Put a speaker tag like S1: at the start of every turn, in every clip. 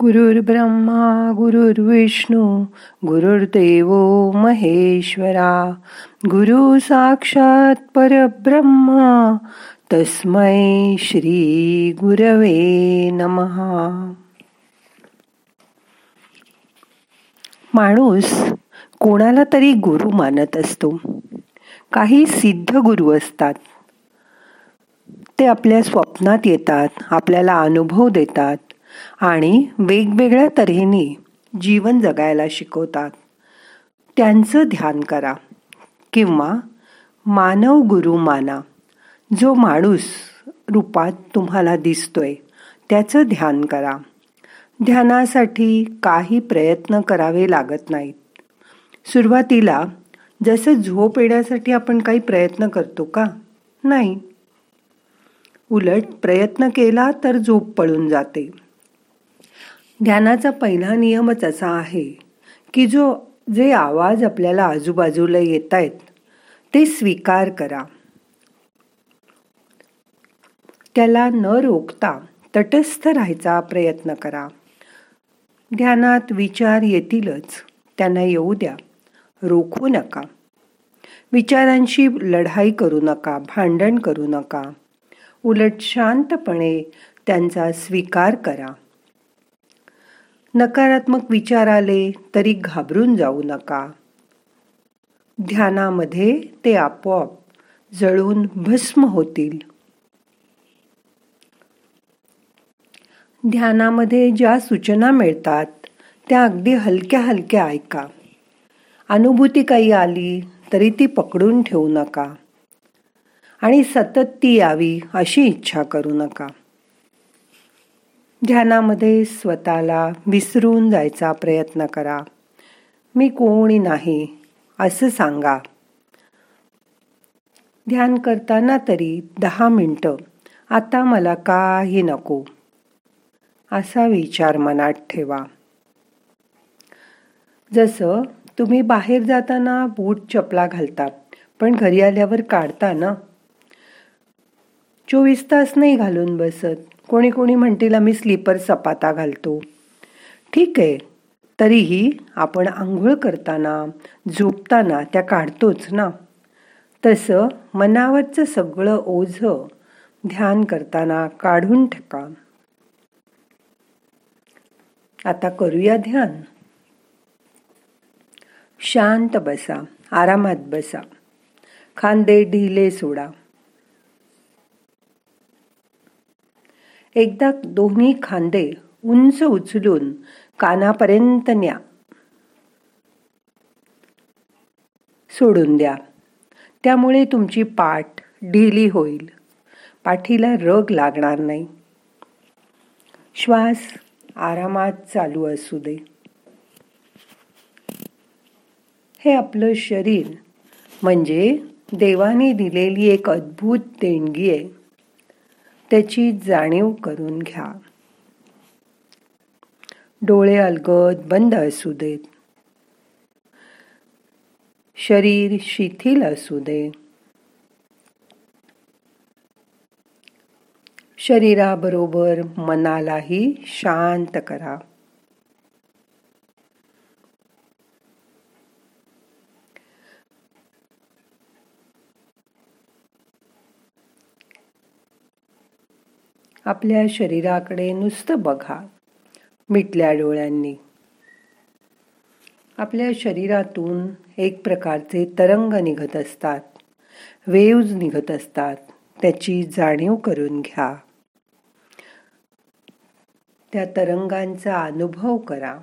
S1: गुरुर्ब्रह्मा गुरुर्विष्णू गुरुर्देव महेश्वरा. गुरु साक्षात परब्रह्मा तस्मै श्री गुरवे नमहा माणूस कोणाला तरी गुरु मानत असतो. काही सिद्ध गुरु असतात. ते आपल्या स्वप्नात येतात आपल्याला अनुभव देतात. आणि वेगवेगळ्या तऱ्हेने जीवन जगायला शिकवतात. त्यांचं ध्यान करा किंवा मानव गुरु माना. जो माणूस रूपात तुम्हाला दिसतोय त्याचं ध्यान करा. ध्यानासाठी काही प्रयत्न करावे लागत नाहीत. सुरुवातीला जसं झोप येण्यासाठी आपण काही प्रयत्न करतो का? नाही. उलट प्रयत्न केला तर झोप पळून जाते. ध्यानाचा पहिला नियमच असा आहे की जो जे आवाज आपल्याला आजूबाजूला येत आहेत ते स्वीकार करा. त्याला न रोखता तटस्थ राहायचा प्रयत्न करा. ध्यानात विचार येतीलच त्यांना येऊ द्या. रोखू नका. विचारांशी लढाई करू नका भांडण करू नका. उलट शांतपणे त्यांचा स्वीकार करा. नकारात्मक विचार आले तरी घाबरून जाऊ नका. ध्यानामध्ये ते आपोआप जळून भस्म होतील. ध्यानामध्ये ज्या सूचना मिळतात त्या अगदी हलक्या हलक्या ऐका. अनुभूती काही आली तरी ती पकडून ठेवू नका. आणि सतत ती यावी अशी इच्छा करू नका. ध्यानामध्ये स्वतःला विसरून जायचा प्रयत्न करा. मी कोणी नाही असं सांगा. ध्यान करताना तरी दहा मिनटं आता मला काही नको. असा विचार मनात ठेवा. जसं तुम्ही बाहेर जाताना बूट चपला घालता पण घरी आल्यावर काढता ना? चोवीस तास नाही घालून बसत. कोणी कोणी म्हणतील आम्ही स्लीपर सपाता घालतो. ठीक आहे तरीही आपण आंघोळ करताना झोपताना त्या काढतोच ना. तसं मनावरचं सगळं ओझ ध्यान करताना काढून ठेका. आता करूया ध्यान. शांत बसा आरामात बसा. खांदे ढिले सोडा. एकदा दोन्ही खांदे उंच उचलून कानापर्यंत न्या. सोडून द्या. त्यामुळे तुमची पाठ ढिली होईल. पाठीला रग लागणार नाही. श्वास आरामात चालू असू दे. हे आपलं शरीर म्हणजे देवाने दिलेली एक अद्भुत देणगी आहे. त्याची जाणीव करून घ्या. डोळे अलगद बंद असू देत. शरीर शिथिल असू दे. शरीराबरोबर मनालाही शांत करा. आपल्या शरीराकडे नुसतं बघा. मिटल्या डोळ्यांनी. आपल्या शरीरातून एक प्रकारचे तरंग निघत असतात. वेव्ज निघत असतात. त्याची जाणीव करून घ्या. त्या तरंगांचा अनुभव करा.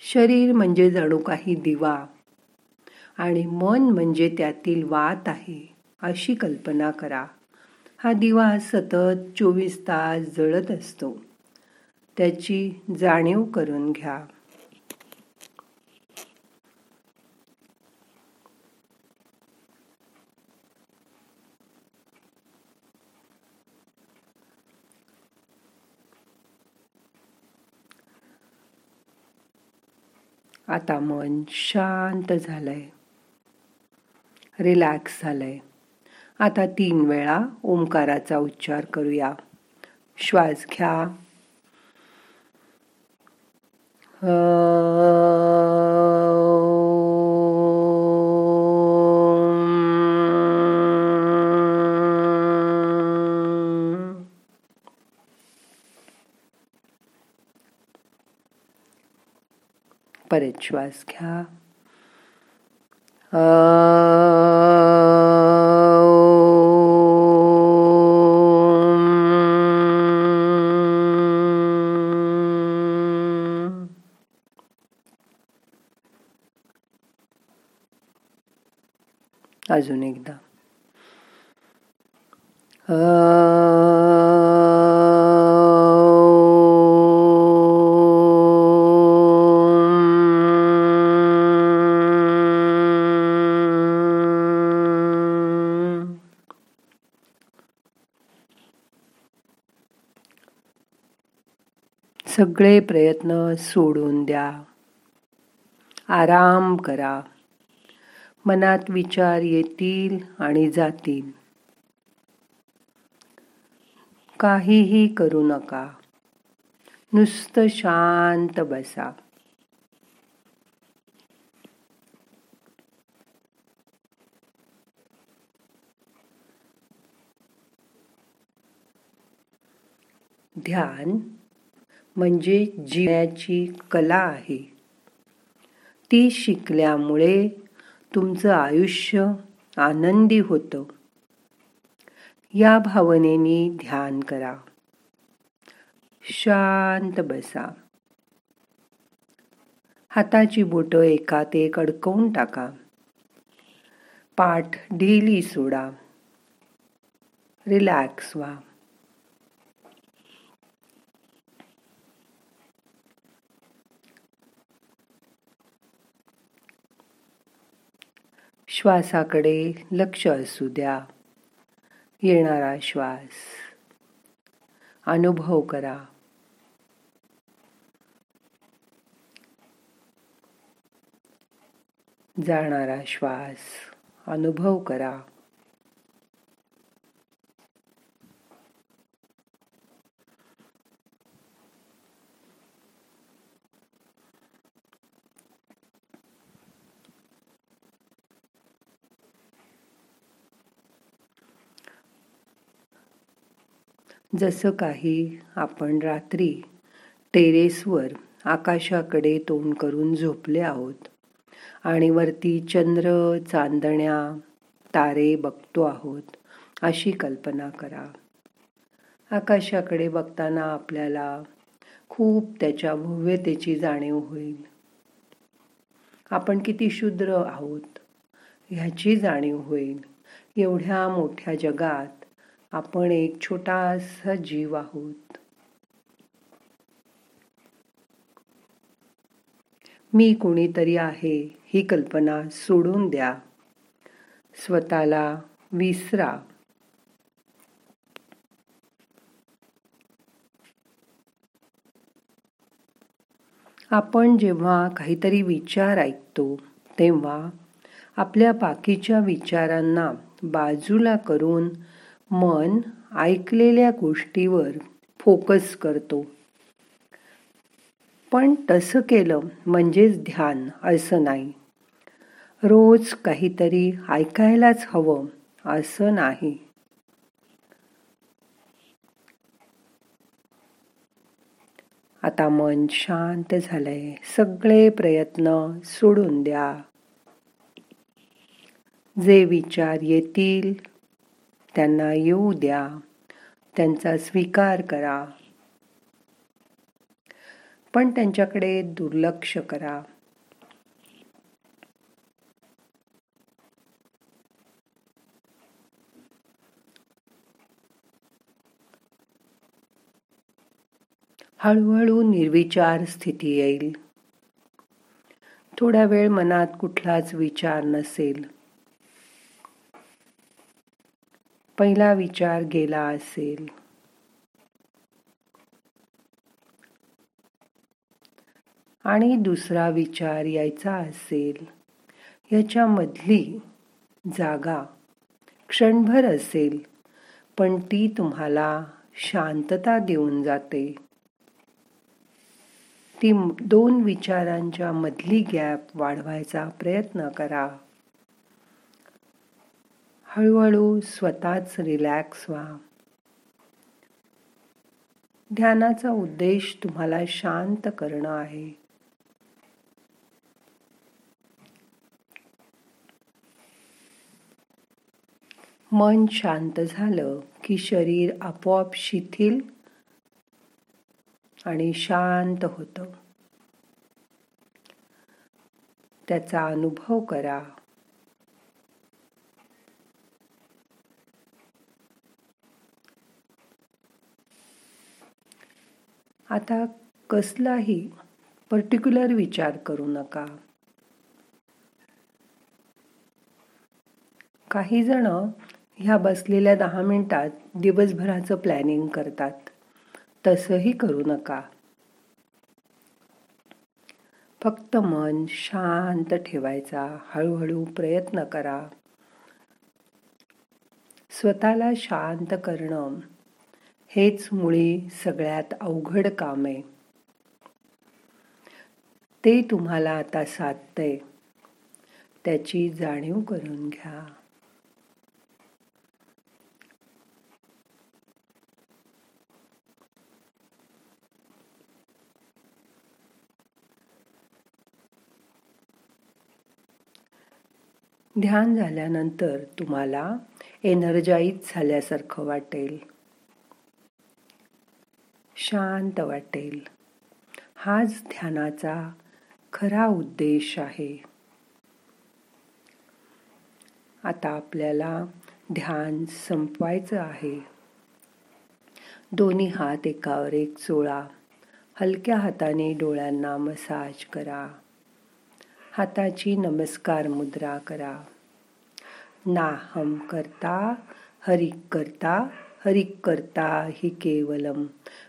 S1: शरीर म्हणजे जणू काही दिवा. आणि मन म्हणजे त्यातील वात आहे अशी कल्पना करा. हा दिवा सतत चोवीस तास जळत असतो. त्याची जाणीव करून घ्या. आता मन शांत झालंय. रिलॅक्स झालंय. आता तीन वेळा ओंकाराचा उच्चार करूया. श्वास घ्या. परत श्वास घ्या. सगळे प्रयत्न सोडून द्या. आराम करा. मनात विचार येतील आणि जातील. काहीही करू नका. नुसतं शांत बसा. ध्यान म्हणजे जिण्याची कला आहे. ती शिकल्यामुळे तुमचं आयुष्य आनंदी होतं. या भावनेनी ध्यान करा. शांत बसा. हाताची बोटं एकात एक अडकवून टाका. पाठ ढिली सोडा. रिलॅक्स व्हा. श्वासाकडे लक्ष असू द्या. येणारा श्वास. अनुभव करा. जाणारा श्वास. अनुभव करा. जसं काही आपण रात्री टेरेसवर आकाशाकडे तोंड करून झोपले आहोत आणि वरती चंद्र चांदण्या तारे बघतो आहोत अशी कल्पना करा. आकाशाकडे बघताना आपल्याला खूप त्याच्या भव्यतेची जाणीव होईल. आपण किती शुद्र आहोत ह्याची जाणीव होईल. एवढ्या मोठ्या जगात आपण एक छोटासा जीव आहोत. मी कोणीतरी आहे ही कल्पना सोडून द्या. स्वतःला विसरा. आपण जेव्हा काहीतरी विचार ऐकतो तेव्हा आपल्या बाकीच्या विचारांना बाजूला करून मन ऐकलेल्या गोष्टीवर फोकस करतो. पण तसं केलं म्हणजेच ध्यान असं नाही. रोज काहीतरी ऐकायलाच हवं असं नाही. आता मन शांत झालंय. सगळे प्रयत्न सोडून द्या. जे विचार येतील त्यांना येऊ द्या. त्यांचा स्वीकार करा. पण त्यांच्याकडे दुर्लक्ष करा. हळूहळू निर्विचार स्थिती येईल. थोड्या वेळ मनात कुठलाच विचार नसेल. पहिला विचार गेला असेल. आणि दुसरा विचार यायचा असेल. याच्यामधली जागा क्षणभर असेल पण ती तुम्हाला शांतता देऊन जाते. ती दोन विचारांच्या मधली गॅप वाढवायचा प्रयत्न करा. हळूहळू स्वतःच रिलॅक्स व्हा. ध्यानाचा उद्देश तुम्हाला शांत करणं आहे. मन शांत झालं की शरीर आपोआप शिथिल आणि शांत होतं. त्याचा अनुभव करा. आता कसलाही पर्टिक्युलर विचार करू नका. काही जण ह्या बसलेल्या दहा मिनिटात दिवसभराचं प्लॅनिंग करतात. तसंही करू नका. फक्त मन शांत ठेवायचा. हळूहळू प्रयत्न करा. स्वतःला शांत करणं हेच मुळी सगळ्यात अवघड काम. आहे ते तुम्हाला आता साधतंय. त्याची जाणीव करून घ्या. ध्यान झाल्यानंतर तुम्हाला एनर्जाईज झाल्यासारखं वाटेल. शांत वाटेल. हाच ध्यानाचा खरा उद्देश आहे. आता आपल्याला ध्यान संपवायचं आहे. दोन्ही हात एकावर एक चोळा. हलक्या हाताने डोळ्यांना मसाज करा. हाताची नमस्कार मुद्रा करा. नाहम करता हरिक करता हरिक करता हि केवलम